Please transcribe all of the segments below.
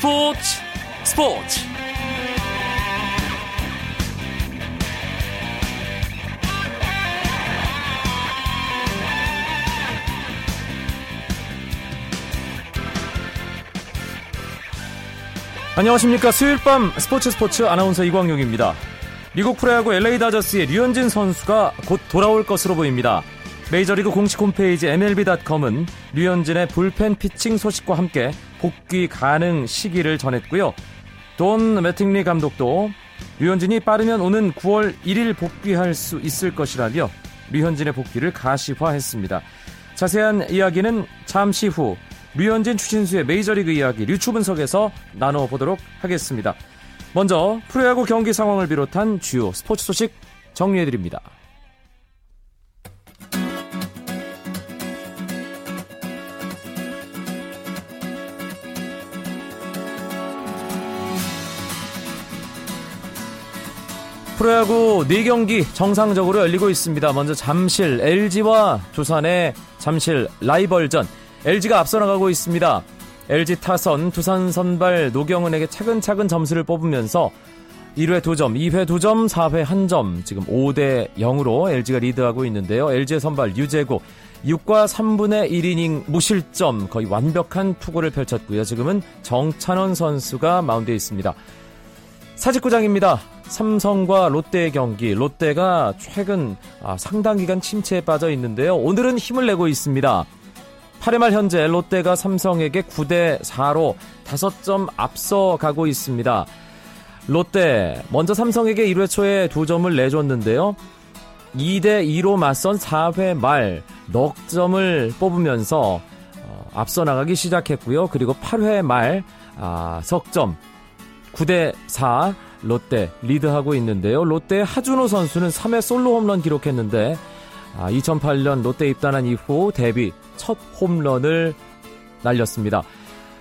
스포츠 스포츠. 안녕하십니까. 수요일 밤 스포츠 스포츠 아나운서 이광용입니다. 미국 프로야구 LA 다저스의 류현진 선수가 곧 돌아올 것으로 보입니다. 메이저리그 공식 홈페이지 MLB.com은 류현진의 불펜 피칭 소식과 함께 복귀 가능 시기를 전했고요. 돈 매팅리 감독도 류현진이 빠르면 오는 9월 1일 복귀할 수 있을 것이라며 류현진의 복귀를 가시화했습니다. 자세한 이야기는 잠시 후 류현진 추신수의 메이저리그 이야기 류추 분석에서 나눠보도록 하겠습니다. 먼저 프로야구 경기 상황을 비롯한 주요 스포츠 소식 정리해드립니다. 프로야구 4경기 정상적으로 열리고 있습니다. 먼저 잠실 LG와 두산의 잠실 라이벌전. LG가 앞서 나가고 있습니다. LG 타선 두산 선발 노경은에게 차근차근 점수를 뽑으면서 1회 2점, 2회 2점, 4회 1점, 지금 5대 0으로 LG가 리드하고 있는데요. LG의 선발 유재고 6과 3분의 1이닝 무실점 거의 완벽한 투구를 펼쳤고요. 지금은 정찬원 선수가 마운드에 있습니다. 사직구장입니다. 삼성과 롯데의 경기. 롯데가 최근 아, 상당 기간 침체에 빠져 있는데요. 오늘은 힘을 내고 있습니다. 8회 말 현재 롯데가 삼성에게 9대 4로 5점 앞서 가고 있습니다. 롯데 먼저 삼성에게 1회 초에 2점을 내줬는데요. 2대 2로 맞선 4회 말 넉 점을 뽑으면서 어, 앞서 나가기 시작했고요. 그리고 8회 말 아, 석점 9대 4 롯데 리드하고 있는데요. 롯데 하준호 선수는 3회 솔로 홈런 기록했는데 아, 2008년 롯데 입단한 이후 데뷔 첫 홈런을 날렸습니다.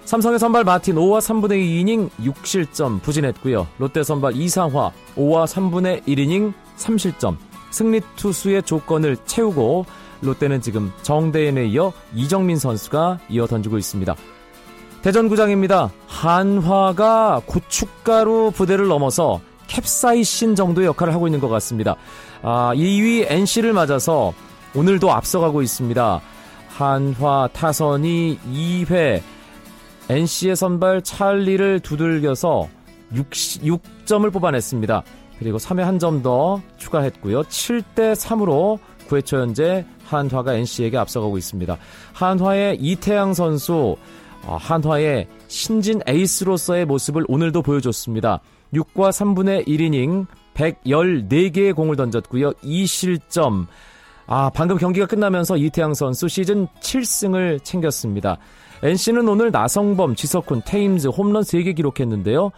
삼성의 선발 마틴 5와 3분의 2이닝 6실점 부진했고요. 롯데 선발 이상화 5와 3분의 1이닝 3실점 승리 투수의 조건을 채우고 롯데는 지금 정대인에 이어 이정민 선수가 이어 던지고 있습니다. 대전구장입니다. 한화가 고춧가루 부대를 넘어서 캡사이신 정도의 역할을 하고 있는 것 같습니다. 아, 2위 NC를 맞아서 오늘도 앞서가고 있습니다. 한화 타선이 2회 NC의 선발 찰리를 두들겨서 6, 6점을 뽑아냈습니다. 그리고 3회 한 점 더 추가했고요. 7대 3으로 9회 초 현재 한화가 NC에게 앞서가고 있습니다. 한화의 이태양 선수 어, 한화의 신진 에이스로서의 모습을 오늘도 보여줬습니다. 6과 3분의 1이닝 114개의 공을 던졌고요. 2실점. 아, 방금 경기가 끝나면서 이태양 선수 시즌 7승을 챙겼습니다. NC는 오늘 나성범, 지석훈, 테임즈 홈런 3개 기록했는데요.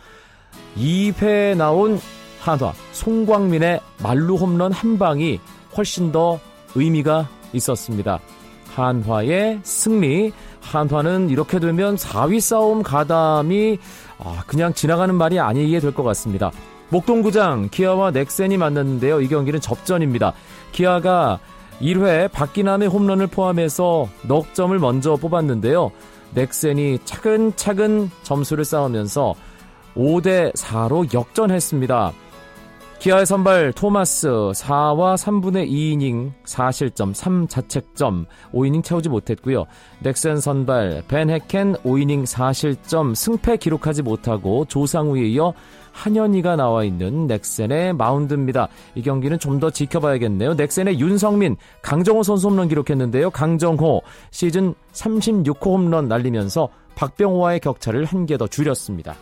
2회 나온 한화, 송광민의 말루 홈런 한 방이 훨씬 더 의미가 있었습니다. 한화의 승리. 한화는 이렇게 되면 4위 싸움 가담이 아, 그냥 지나가는 말이 아니게 될 것 같습니다. 목동구장 기아와 넥센이 만났는데요. 이 경기는 접전입니다. 기아가 1회 박기남의 홈런을 포함해서 넉 점을 먼저 뽑았는데요. 넥센이 차근차근 점수를 쌓으면서 5대 4로 역전했습니다. 기아의 선발 토마스 4와 3분의 2이닝 4실점 3자책점 5이닝 채우지 못했고요. 넥센 선발 벤 해켄 5이닝 4실점 승패 기록하지 못하고 조상우에 이어 한현희가 나와 있는 넥센의 마운드입니다. 이 경기는 좀 더 지켜봐야겠네요. 넥센의 윤성민, 강정호 선수 홈런 기록했는데요. 강정호 시즌 36호 홈런 날리면서 박병호와의 격차를 한 개 더 줄였습니다.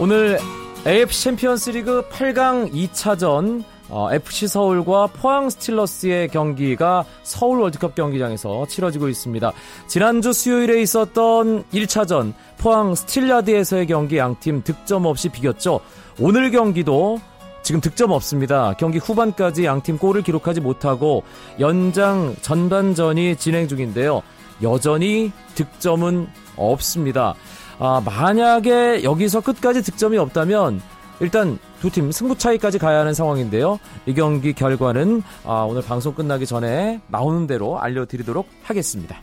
오늘 AFC 챔피언스 리그 8강 2차전 어, FC 서울과 포항 스틸러스의 경기가 서울 월드컵 경기장에서 치러지고 있습니다. 지난주 수요일에 있었던 1차전 포항 스틸라드에서의 경기 양팀 득점 없이 비겼죠. 오늘 경기도 지금 득점 없습니다. 경기 후반까지 양팀 골을 기록하지 못하고 연장 전반전이 진행 중인데요. 여전히 득점은 없습니다. 아, 만약에 여기서 끝까지 득점이 없다면 일단 두 팀 승부 차이까지 가야 하는 상황인데요. 이 경기 결과는 아, 오늘 방송 끝나기 전에 나오는 대로 알려드리도록 하겠습니다.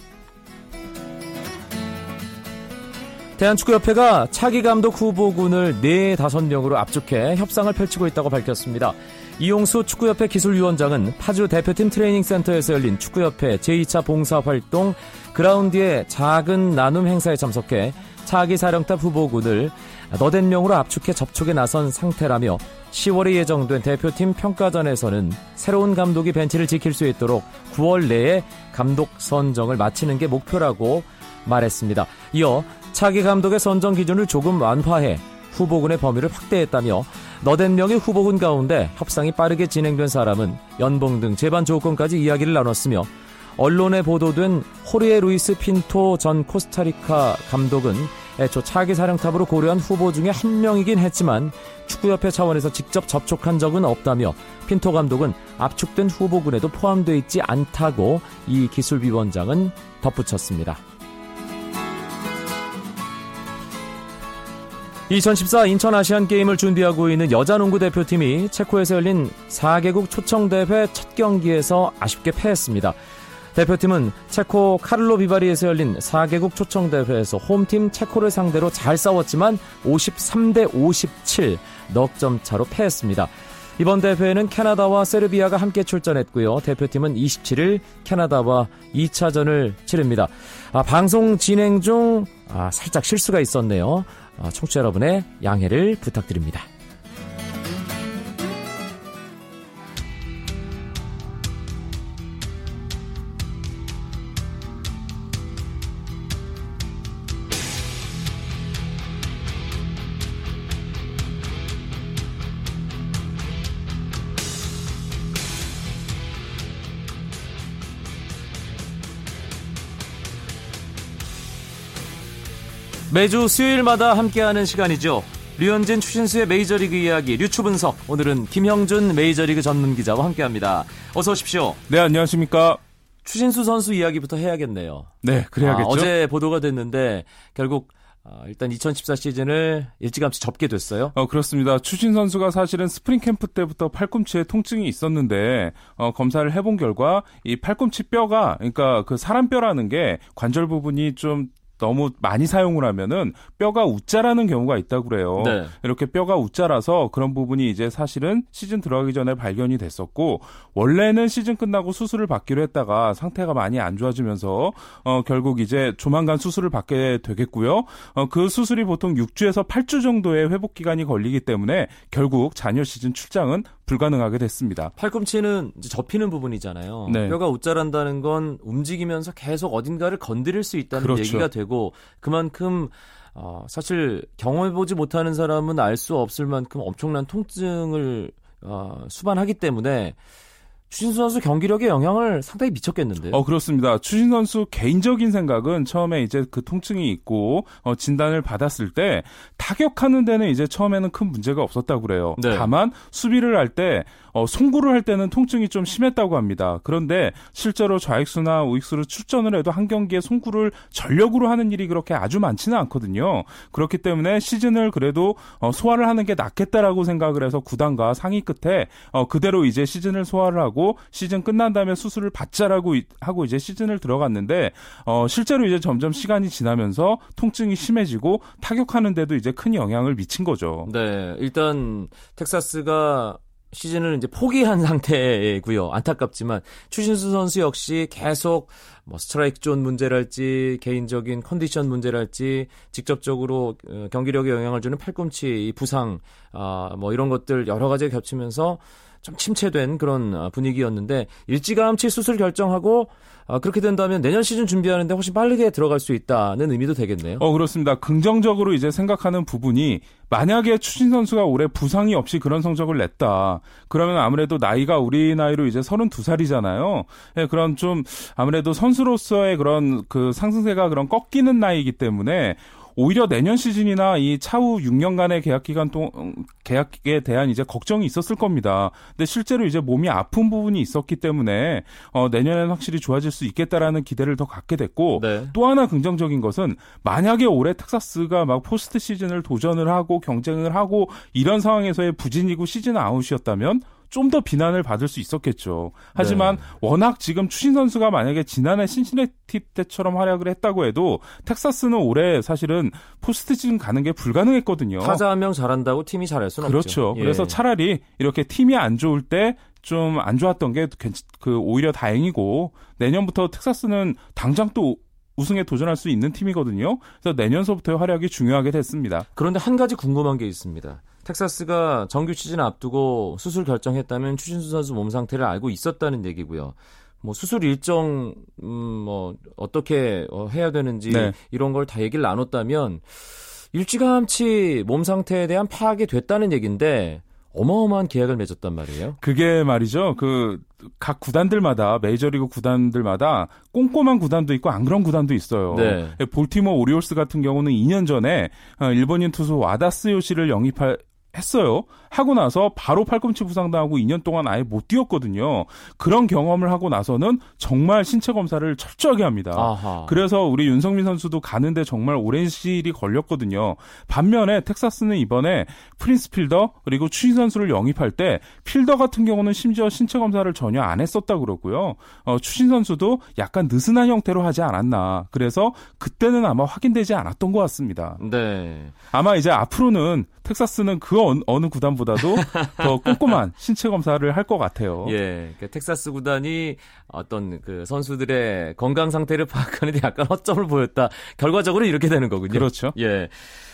대한축구협회가 차기 감독 후보군을 4, 5명으로 압축해 협상을 펼치고 있다고 밝혔습니다. 이용수 축구협회 기술위원장은 파주 대표팀 트레이닝센터에서 열린 축구협회 제2차 봉사활동 그라운드의 작은 나눔 행사에 참석해 차기 사령탑 후보군을 너댓 명으로 압축해 접촉에 나선 상태라며 10월에 예정된 대표팀 평가전에서는 새로운 감독이 벤치를 지킬 수 있도록 9월 내에 감독 선정을 마치는 게 목표라고 말했습니다. 이어 차기 감독의 선정 기준을 조금 완화해 후보군의 범위를 확대했다며 너댓 명의 후보군 가운데 협상이 빠르게 진행된 사람은 연봉 등 재반 조건까지 이야기를 나눴으며 언론에 보도된 호리에 루이스 핀토 전 코스타리카 감독은 애초 차기 사령탑으로 고려한 후보 중에 한 명이긴 했지만 축구협회 차원에서 직접 접촉한 적은 없다며 핀토 감독은 압축된 후보군에도 포함되어 있지 않다고 이 기술위원장은 덧붙였습니다. 2014 인천 아시안 게임을 준비하고 있는 여자 농구 대표팀이 체코에서 열린 4개국 초청 대회 첫 경기에서 아쉽게 패했습니다. 대표팀은 체코 카를로 비바리에서 열린 4개국 초청 대회에서 홈팀 체코를 상대로 잘 싸웠지만 53대 57 넉점 차로 패했습니다. 이번 대회에는 캐나다와 세르비아가 함께 출전했고요. 대표팀은 27일 캐나다와 2차전을 치릅니다. 아, 방송 진행 중 아, 살짝 실수가 있었네요. 아, 청취자 여러분의 양해를 부탁드립니다. 매주 수요일마다 함께하는 시간이죠. 류현진 추신수의 메이저리그 이야기 류추 분석. 오늘은 김형준 메이저리그 전문 기자와 함께합니다. 어서 오십시오. 네, 안녕하십니까. 추신수 선수 이야기부터 해야겠네요. 네, 그래야겠죠. 아, 어제 보도가 됐는데 결국 아, 일단 2014 시즌을 일찌감치 접게 됐어요. 어, 그렇습니다. 추신수 선수가 사실은 스프링 캠프 때부터 팔꿈치에 통증이 있었는데 어, 검사를 해본 결과 이 팔꿈치 뼈가 그러니까 그 사람 뼈라는 게 관절 부분이 좀 너무 많이 사용을 하면은 뼈가 웃자라는 경우가 있다고 그래요. 네. 이렇게 뼈가 웃자라서 그런 부분이 이제 사실은 시즌 들어가기 전에 발견이 됐었고 원래는 시즌 끝나고 수술을 받기로 했다가 상태가 많이 안 좋아지면서 어 결국 이제 조만간 수술을 받게 되겠고요. 어 그 수술이 보통 6주에서 8주 정도의 회복 기간이 걸리기 때문에 결국 잔여 시즌 출장은 불가능하게 됐습니다. 팔꿈치는 접히는 부분이잖아요. 네. 뼈가 웃자란다는 건 움직이면서 계속 어딘가를 건드릴 수 있다는 그렇죠. 얘기가 되고 그만큼 어, 사실 경험해보지 못하는 사람은 알 수 없을 만큼 엄청난 통증을 어, 수반하기 때문에 추신수 선수 경기력에 영향을 상당히 미쳤겠는데요. 어 그렇습니다. 추신 선수 개인적인 생각은 처음에 이제 그 통증이 있고 어, 진단을 받았을 때 타격하는 데는 이제 처음에는 큰 문제가 없었다고 그래요. 네. 다만 수비를 할때 어, 송구를 할 때는 통증이 좀 심했다고 합니다. 그런데 실제로 좌익수나 우익수로 출전을 해도 한 경기에 송구를 전력으로 하는 일이 그렇게 아주 많지는 않거든요. 그렇기 때문에 시즌을 그래도 어, 소화를 하는 게 낫겠다라고 생각을 해서 구단과 상의 끝에 어, 그대로 이제 시즌을 소화를 하고 시즌 끝난 다음에 수술을 받자라고 하고 이제 시즌을 들어갔는데 어, 실제로 이제 점점 시간이 지나면서 통증이 심해지고 타격하는데도 이제 큰 영향을 미친 거죠. 네, 일단 텍사스가 시즌을 이제 포기한 상태고요. 안타깝지만 추신수 선수 역시 계속 뭐 스트라이크 존 문제랄지 개인적인 컨디션 문제랄지 직접적으로 어, 경기력에 영향을 주는 팔꿈치 부상 아뭐 이런 것들 여러 가지 겹치면서 좀 침체된 그런 어, 분위기였는데 일찌감치 수술 결정하고 어, 그렇게 된다면 내년 시즌 준비하는데 훨씬 빠르게 들어갈 수 있다는 의미도 되겠네요. 어 그렇습니다. 긍정적으로 이제 생각하는 부분이 만약에 추신수 선수가 올해 부상이 없이 그런 성적을 냈다. 그러면 아무래도 나이가 우리 나이로 이제 32살이잖아요. 예, 그런 좀 아무래도 선수로서의 그런 그 상승세가 그런 꺾이는 나이이기 때문에 오히려 내년 시즌이나 이 차후 6년간의 계약 기간 동 계약에 대한 이제 걱정이 있었을 겁니다. 근데 실제로 이제 몸이 아픈 부분이 있었기 때문에 어 내년에는 확실히 좋아질 수 있겠다라는 기대를 더 갖게 됐고 네. 또 하나 긍정적인 것은 만약에 올해 텍사스가 막 포스트 시즌을 도전을 하고 경쟁을 하고 이런 상황에서의 부진이고 시즌 아웃이었다면 좀 더 비난을 받을 수 있었겠죠. 하지만 네. 워낙 지금 추신 선수가 만약에 지난해 신시내티 때처럼 활약을 했다고 해도 텍사스는 올해 사실은 포스트 시즌 가는 게 불가능했거든요. 타자 한 명 잘한다고 팀이 잘할 수는 그렇죠. 없죠. 그렇죠. 그래서 차라리 이렇게 팀이 안 좋을 때 좀안 좋았던 게 그 오히려 다행이고 내년부터 텍사스는 당장 또 우승에 도전할 수 있는 팀이거든요. 그래서 내년서부터의 활약이 중요하게 됐습니다. 그런데 한 가지 궁금한 게 있습니다. 텍사스가 정규 시즌 앞두고 수술 결정했다면 추신수 선수 몸 상태를 알고 있었다는 얘기고요. 뭐 수술 일정 음 뭐 어떻게 어, 해야 되는지 네. 이런 걸 다 얘기를 나눴다면 일찌감치 몸 상태에 대한 파악이 됐다는 얘기인데 어마어마한 계약을 맺었단 말이에요. 그게 말이죠. 그 각 구단들마다 메이저리그 구단들마다 꼼꼼한 구단도 있고 안 그런 구단도 있어요. 네. 볼티모 오리올스 같은 경우는 2년 전에 어, 일본인 투수 와다스 요시를 영입할 했어요. 하고 나서 바로 팔꿈치 부상당하고 2년 동안 아예 못 뛰었거든요. 그런 경험을 하고 나서는 정말 신체 검사를 철저하게 합니다. 아하. 그래서 우리 윤성민 선수도 가는데 정말 오랜 시일이 걸렸거든요. 반면에 텍사스는 이번에 프린스 필더 그리고 추신 선수를 영입할 때 필더 같은 경우는 심지어 신체 검사를 전혀 안 했었다 그러고요. 어, 추신 선수도 약간 느슨한 형태로 하지 않았나. 그래서 그때는 아마 확인되지 않았던 것 같습니다. 네. 아마 이제 앞으로는 텍사스는 그 어느, 어느 구단보다도 더 꼼꼼한 신체 검사를 할 것 같아요. 예, 그러니까 텍사스 구단이 어떤 그 선수들의 건강 상태를 파악하는데 약간 허점을 보였다. 결과적으로 이렇게 되는 거군요. 그렇죠. 예.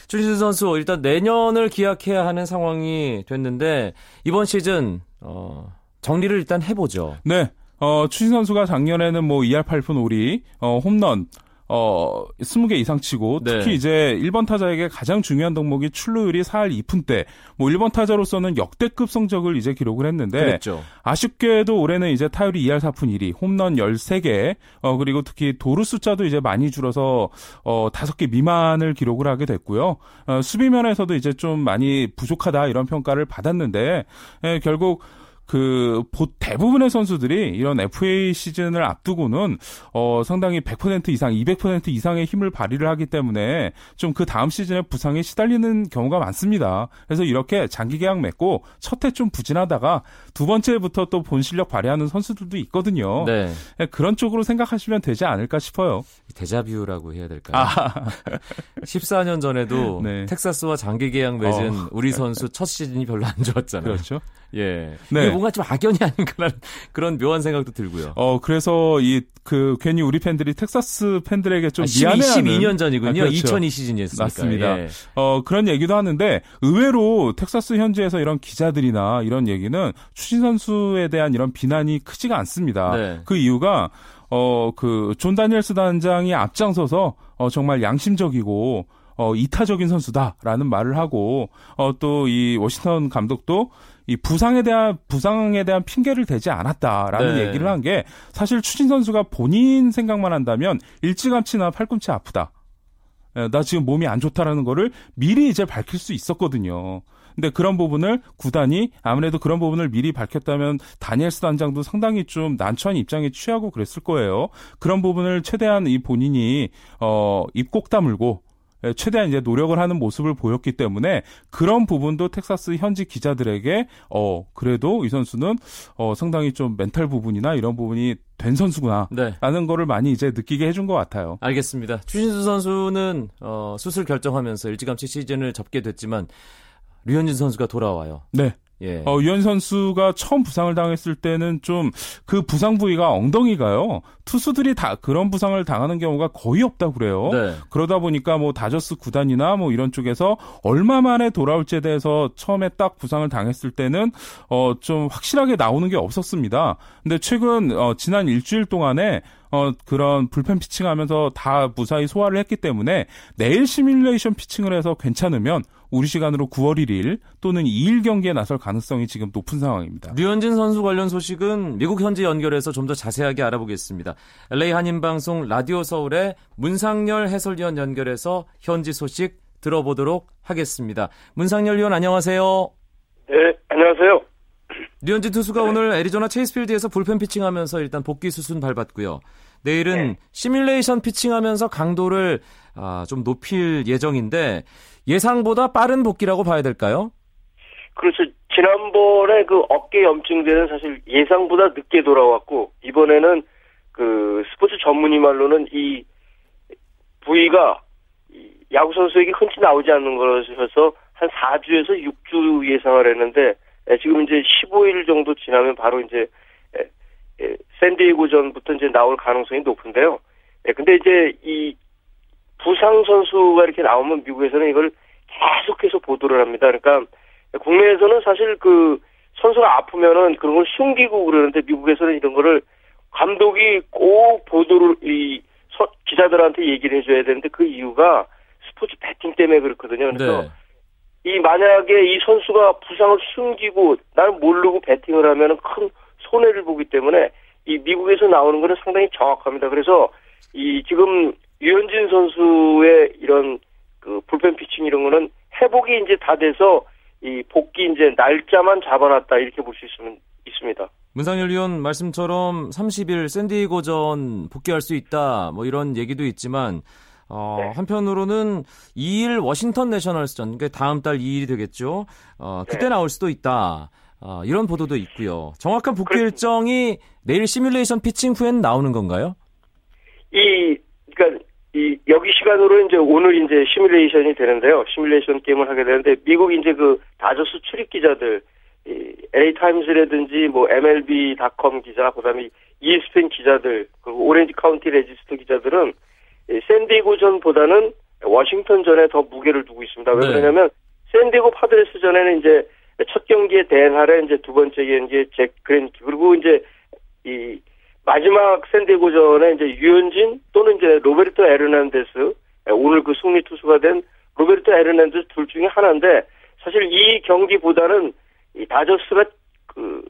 추신수 선수 일단 내년을 기약해야 하는 상황이 됐는데 이번 시즌 어 정리를 일단 해보죠. 네. 어, 추신 선수가 작년에는 뭐 2할 8푼 오리, 어, 홈런, 어, 20개 이상 치고 네. 특히 네. 이제 1번 타자에게 가장 중요한 덕목이 출루율이 4할 2푼대. 뭐 1번 타자로서는 역대급 성적을 이제 기록을 했는데 그랬죠. 아쉽게도 올해는 이제 타율이 2할 4푼 1위, 홈런 13개. 어 그리고 특히 도루 숫자도 이제 많이 줄어서 어 5개 미만을 기록을 하게 됐고요. 어, 수비면에서도 이제 좀 많이 부족하다 이런 평가를 받았는데 예, 결국 그 대부분의 선수들이 이런 FA 시즌을 앞두고는 어 상당히 100% 이상, 200% 이상의 힘을 발휘를 하기 때문에 좀 그 다음 시즌에 부상에 시달리는 경우가 많습니다. 그래서 이렇게 장기 계약 맺고 첫 해 좀 부진하다가 두 번째부터 또 본 실력 발휘하는 선수들도 있거든요. 네. 예, 그런 쪽으로 생각하시면 되지 않을까 싶어요. 데자뷰라고 해야 될까요? 아. 14년 전에도 네. 텍사스와 장기 계약 맺은 어. 우리 선수 첫 시즌이 별로 안 좋았잖아요. 그렇죠. 예. 네. 뭔가 좀 악연이 아닌가라는 그런 묘한 생각도 들고요. 어, 그래서 이, 그, 괜히 우리 팬들이 텍사스 팬들에게 좀 아, 미안해하는. 12년 전이군요. 아, 그렇죠. 2002 시즌이었으니까. 맞습니다. 예. 어, 그런 얘기도 하는데 의외로 텍사스 현지에서 이런 기자들이나 이런 얘기는 추신 선수에 대한 이런 비난이 크지가 않습니다. 네. 그 이유가 어, 그, 존 다니엘스 단장이 앞장서서, 어, 정말 양심적이고, 어, 이타적인 선수다라는 말을 하고, 어, 또 이 워싱턴 감독도 이 부상에 대한 부상에 대한 핑계를 대지 않았다라는 네. 얘기를 한 게 사실 추신수 선수가 본인 생각만 한다면 일찌감치 나 팔꿈치 아프다. 예, 나 지금 몸이 안 좋다라는 거를 미리 이제 밝힐 수 있었거든요. 근데 그런 부분을 구단이 아무래도 그런 부분을 미리 밝혔다면 다니엘스 단장도 상당히 좀 난처한 입장에 처하고 그랬을 거예요. 그런 부분을 최대한 이 본인이 어 입 꼭 다물고 예, 최대한 이제 노력을 하는 모습을 보였기 때문에 그런 부분도 텍사스 현지 기자들에게 어 그래도 이 선수는 어 상당히 좀 멘탈 부분이나 이런 부분이 된 선수구나 네. 라는 거를 많이 이제 느끼게 해준 것 같아요. 알겠습니다. 추신수 선수는 어 수술 결정하면서 일찌감치 시즌을 접게 됐지만 류현진 선수가 돌아와요. 네. 예. 어, 유현 선수가 처음 부상을 당했을 때는 좀 그 부상 부위가 엉덩이가요. 투수들이 다 그런 부상을 당하는 경우가 거의 없다고 그래요. 네. 그러다 보니까 뭐 다저스 구단이나 뭐 이런 쪽에서 얼마 만에 돌아올지에 대해서 처음에 딱 부상을 당했을 때는 어, 좀 확실하게 나오는 게 없었습니다. 근데 최근 어, 지난 일주일 동안에 어, 그런 불펜 피칭하면서 다 무사히 소화를 했기 때문에 내일 시뮬레이션 피칭을 해서 괜찮으면 우리 시간으로 9월 1일 또는 2일 경기에 나설 가능성이 지금 높은 상황입니다. 류현진 선수 관련 소식은 미국 현지 연결해서 좀 더 자세하게 알아보겠습니다. LA 한인방송 라디오 서울의 문상열 해설위원 연결해서 현지 소식 들어보도록 하겠습니다. 문상열 위원 안녕하세요. 네, 안녕하세요. 류현진 투수가 오늘 애리조나 체이스필드에서 불펜 피칭하면서 일단 복귀 수순 밟았고요. 내일은 네. 시뮬레이션 피칭하면서 강도를 아, 좀 높일 예정인데 예상보다 빠른 복귀라고 봐야 될까요? 그렇죠. 지난번에 그 어깨 염증제는 사실 예상보다 늦게 돌아왔고 이번에는 그 스포츠 전문의 말로는 이 부위가 야구 선수에게 흔치 나오지 않는 것이어서 한 4주에서 6주 예상을 했는데 지금 이제 15일 정도 지나면 바로 이제 샌디에고전부터 이제 나올 가능성이 높은데요. 근데 이제 이 부상 선수가 이렇게 나오면 미국에서는 이걸 계속해서 보도를 합니다. 그러니까 국내에서는 사실 그 선수가 아프면은 그런 걸 숨기고 그러는데 미국에서는 이런 거를 감독이 꼭 보도를 이 기자들한테 얘기를 해줘야 되는데 그 이유가 스포츠 배팅 때문에 그렇거든요. 그래서 네. 이 만약에 이 선수가 부상을 숨기고 나는 모르고 배팅을 하면은 큰 손해를 보기 때문에 이 미국에서 나오는 거는 상당히 정확합니다. 그래서 이 지금 유현진 선수의 이런 그 불펜 피칭 이런 거는 회복이 이제 다 돼서 이 복귀 이제 날짜만 잡아놨다 이렇게 볼 수 있으면 있습니다. 문상열 위원 말씀처럼 30일 샌디에고전 복귀할 수 있다 뭐 이런 얘기도 있지만 어, 네. 한편으로는 2일 워싱턴 내셔널스전 그러니까 다음 달 2일이 되겠죠. 어, 그때 네. 나올 수도 있다. 어, 이런 보도도 있고요. 정확한 복귀 그렇... 일정이 내일 시뮬레이션 피칭 후엔 나오는 건가요? 이 그러니까 이 여기 시간으로 이제 오늘 이제 시뮬레이션이 되는데요. 시뮬레이션 게임을 하게 되는데 미국 이제 그 다저스 출입 기자들 이 LA 타임즈라든지 뭐 MLB.com 기자 그다음에 ESPN 기자들 그리고 오렌지 카운티 레지스터 기자들은 샌디에고전보다는 워싱턴 전에 더 무게를 두고 있습니다. 왜 네. 그러냐면 샌디에고 파드레스 전에는 이제 첫 경기에 대한하래 이제 두 번째 경기에 잭 그레인키 그리고 이제 이 마지막 샌디에고전에 이제 류현진 또는 이제 로베르토 에르난데스 오늘 그 승리 투수가 된 로베르토 에르난데스 둘 중에 하나인데 사실 이 경기보다는 이 다저스가 그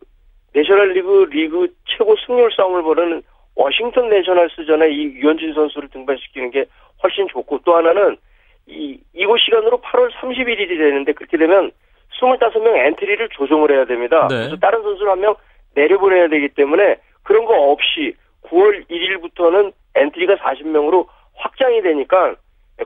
내셔널리그 리그 최고 승률 싸움을 벌이는 워싱턴 내셔널스전에 이 류현진 선수를 등판시키는 게 훨씬 좋고 또 하나는 이 이곳 시간으로 8월 31일이 되는데 그렇게 되면 25명 엔트리를 조정을 해야 됩니다. 네. 그래서 다른 선수를 한 명 내려보내야 되기 때문에 그런 거 없이 9월 1일부터는 엔트리가 40명으로 확장이 되니까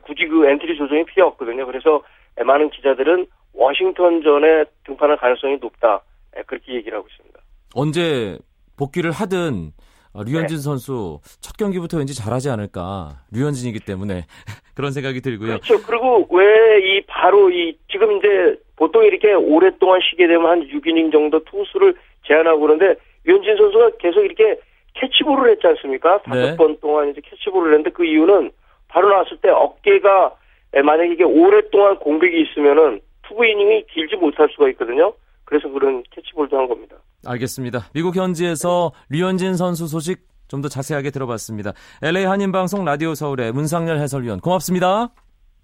굳이 그 엔트리 조정이 필요 없거든요. 그래서 많은 기자들은 워싱턴전에 등판할 가능성이 높다. 그렇게 얘기를 하고 있습니다. 언제 복귀를 하든 류현진 네. 선수 첫 경기부터 왠지 잘하지 않을까. 류현진이기 때문에 그런 생각이 들고요. 그렇죠. 그리고 왜 이 바로 이 지금 이제 보통 이렇게 오랫동안 쉬게 되면 한 6이닝 정도 투수를 제한하고 그러는데 류현진 선수가 계속 이렇게 캐치볼을 했지 않습니까? 다섯 네. 번 동안 이제 캐치볼을 했는데 그 이유는 바로 나왔을 때 어깨가 만약에 이게 오랫동안 공백이 있으면은 투구 이닝이 길지 못할 수가 있거든요. 그래서 그런 캐치볼도 한 겁니다. 알겠습니다. 미국 현지에서 류현진 선수 소식 좀 더 자세하게 들어봤습니다. LA 한인방송 라디오 서울의 문상열 해설위원 고맙습니다.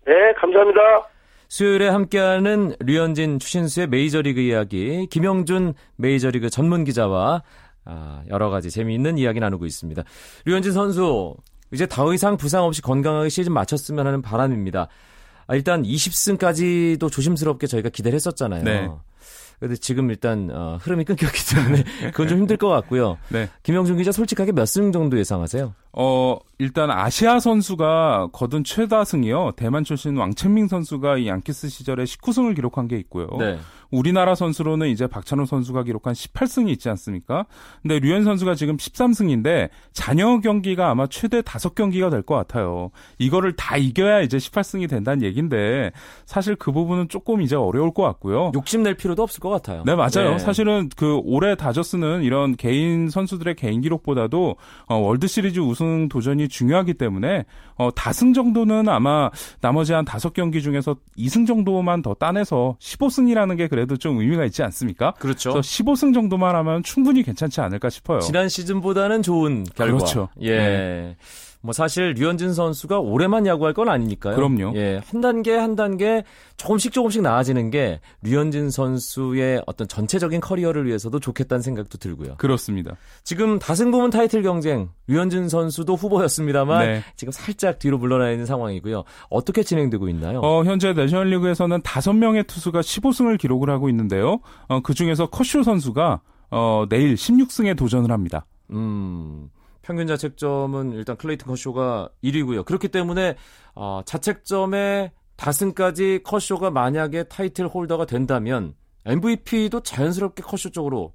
네, 감사합니다. 수요일에 함께하는 류현진 추신수의 메이저리그 이야기 김영준 메이저리그 전문 기자와 아, 여러 가지 재미있는 이야기 나누고 있습니다. 류현진 선수 이제 더 이상 부상 없이 건강하게 시즌 마쳤으면 하는 바람입니다. 아, 일단 20승까지도 조심스럽게 저희가 기대를 했었잖아요. 네. 근데 지금 일단 어, 흐름이 끊겼기 때문에 그건 좀 힘들 것 같고요. 네. 김영준 기자 솔직하게 몇 승 정도 예상하세요? 어, 일단 아시아 선수가 거둔 최다승이요. 대만 출신 왕첸밍 선수가 이 양키스 시절에 19승을 기록한 게 있고요. 네. 우리나라 선수로는 이제 박찬호 선수가 기록한 18승이 있지 않습니까? 근데 류현 선수가 지금 13승인데 잔여 경기가 아마 최대 5경기가 될 것 같아요. 이거를 다 이겨야 이제 18승이 된다는 얘기인데 사실 그 부분은 조금 이제 어려울 것 같고요. 욕심낼 필요도 없을 것 같아요. 네, 맞아요. 네. 사실은 그 올해 다저스는 이런 개인 선수들의 개인 기록보다도 어, 월드 시리즈 우승 도전이 중요하기 때문에 어, 다승 정도는 아마 나머지 한 다섯 경기 중에서 2승 정도만 더 따내서 15승이라는 게 그래도 좀 의미가 있지 않습니까? 그렇죠. 15승 정도만 하면 충분히 괜찮지 않을까 싶어요. 지난 시즌보다는 좋은 결과. 그렇죠. 예. 네. 뭐 사실 류현진 선수가 올해만 야구할 건 아니니까요. 그럼요. 예, 한 단계 한 단계 조금씩 조금씩 나아지는 게 류현진 선수의 어떤 전체적인 커리어를 위해서도 좋겠다는 생각도 들고요. 그렇습니다. 지금 다승 부문 타이틀 경쟁 류현진 선수도 후보였습니다만 네. 지금 살짝 뒤로 물러나 있는 상황이고요. 어떻게 진행되고 있나요? 어, 현재 내셔널리그에서는 5명의 투수가 15승을 기록을 하고 있는데요. 어, 그 중에서 커쇼 선수가 어, 내일 16승에 도전을 합니다. 음. 평균 자책점은 일단 클레이튼 커쇼가 1위고요. 그렇기 때문에 어, 자책점에 다승까지 커쇼가 만약에 타이틀 홀더가 된다면 MVP도 자연스럽게 커쇼 쪽으로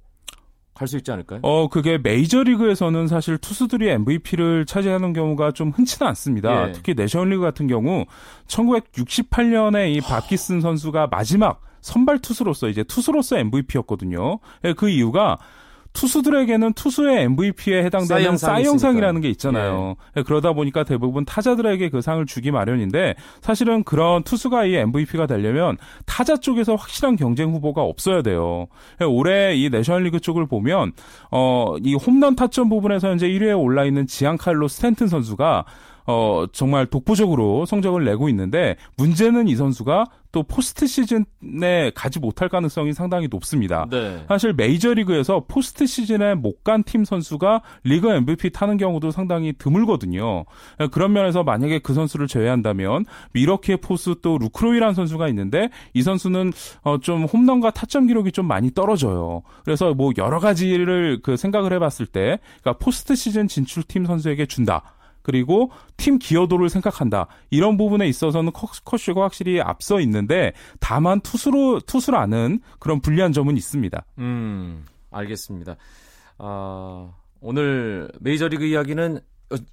갈 수 있지 않을까요? 어, 그게 메이저리그에서는 사실 투수들이 MVP를 차지하는 경우가 좀 흔치는 않습니다. 예. 특히 내셔널리그 같은 경우 1968년에 이 바키슨 선수가 마지막 선발 투수로서 이제 투수로서 MVP였거든요. 예, 그 이유가 투수들에게는 투수의 MVP에 해당되는 싸이영상이라는 게 있잖아요. 예. 그러다 보니까 대부분 타자들에게 그 상을 주기 마련인데 사실은 그런 투수가 이 MVP가 되려면 타자 쪽에서 확실한 경쟁 후보가 없어야 돼요. 예, 올해 이 내셔널리그 쪽을 보면 어 이 홈런 타점 부분에서 현재 1위에 올라 있는 지안칼로 스탠튼 선수가 어, 정말 독보적으로 성적을 내고 있는데 문제는 이 선수가 또 포스트 시즌에 가지 못할 가능성이 상당히 높습니다. 네. 사실 메이저리그에서 포스트 시즌에 못 간 팀 선수가 리그 MVP 타는 경우도 상당히 드물거든요. 그런 면에서 만약에 그 선수를 제외한다면 밀워키의 포수 또 루크로이라는 선수가 있는데 이 선수는 어, 좀 홈런과 타점 기록이 좀 많이 떨어져요. 그래서 뭐 여러 가지를 그 생각을 해봤을 때 그러니까 포스트 시즌 진출팀 선수에게 준다. 그리고 팀 기여도를 생각한다. 이런 부분에 있어서는 커쇼가 확실히 앞서 있는데 다만 투수로 투수라는 그런 불리한 점은 있습니다. 음, 알겠습니다. 아, 오늘 메이저리그 이야기는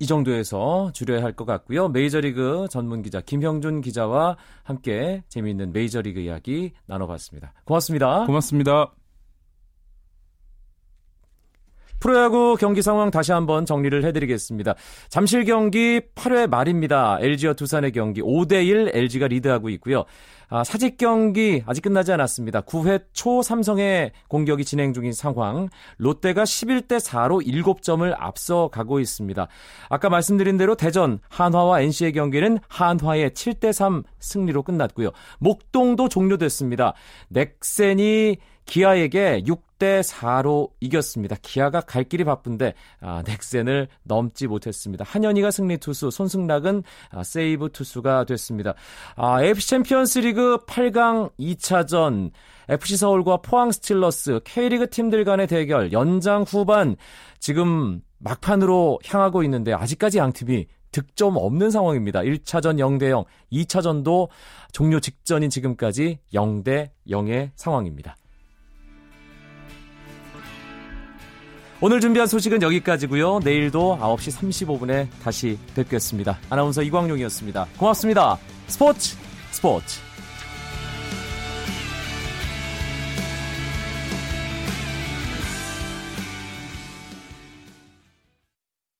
이 정도에서 줄여야 할 것 같고요. 메이저리그 전문 기자 김형준 기자와 함께 재미있는 메이저리그 이야기 나눠봤습니다. 고맙습니다. 고맙습니다. 프로야구 경기 상황 다시 한번 정리를 해드리겠습니다. 잠실 경기 8회 말입니다. LG와 두산의 경기 5대1 LG가 리드하고 있고요. 아, 사직 경기 아직 끝나지 않았습니다. 9회 초 삼성의 공격이 진행 중인 상황. 롯데가 11대 4로 7점을 앞서 가고 있습니다. 아까 말씀드린 대로 대전 한화와 NC의 경기는 한화의 7대 3 승리로 끝났고요. 목동도 종료됐습니다. 넥센이 기아에게 6대 4로 이겼습니다. 기아가 갈 길이 바쁜데 아, 넥센을 넘지 못했습니다. 한현희가 승리 투수, 손승락은 아, 세이브 투수가 됐습니다. 아, AFC 챔피언스리그 8강 2차전 FC 서울과 포항 스틸러스 K리그 팀들 간의 대결 연장 후반 지금 막판으로 향하고 있는데 아직까지 양 팀이 득점 없는 상황입니다. 1차전 0대 0, 2차전도 종료 직전인 지금까지 0대 0의 상황입니다. 오늘 준비한 소식은 여기까지고요. 내일도 9시 35분에 다시 뵙겠습니다. 아나운서 이광용이었습니다. 고맙습니다. 스포츠 스포츠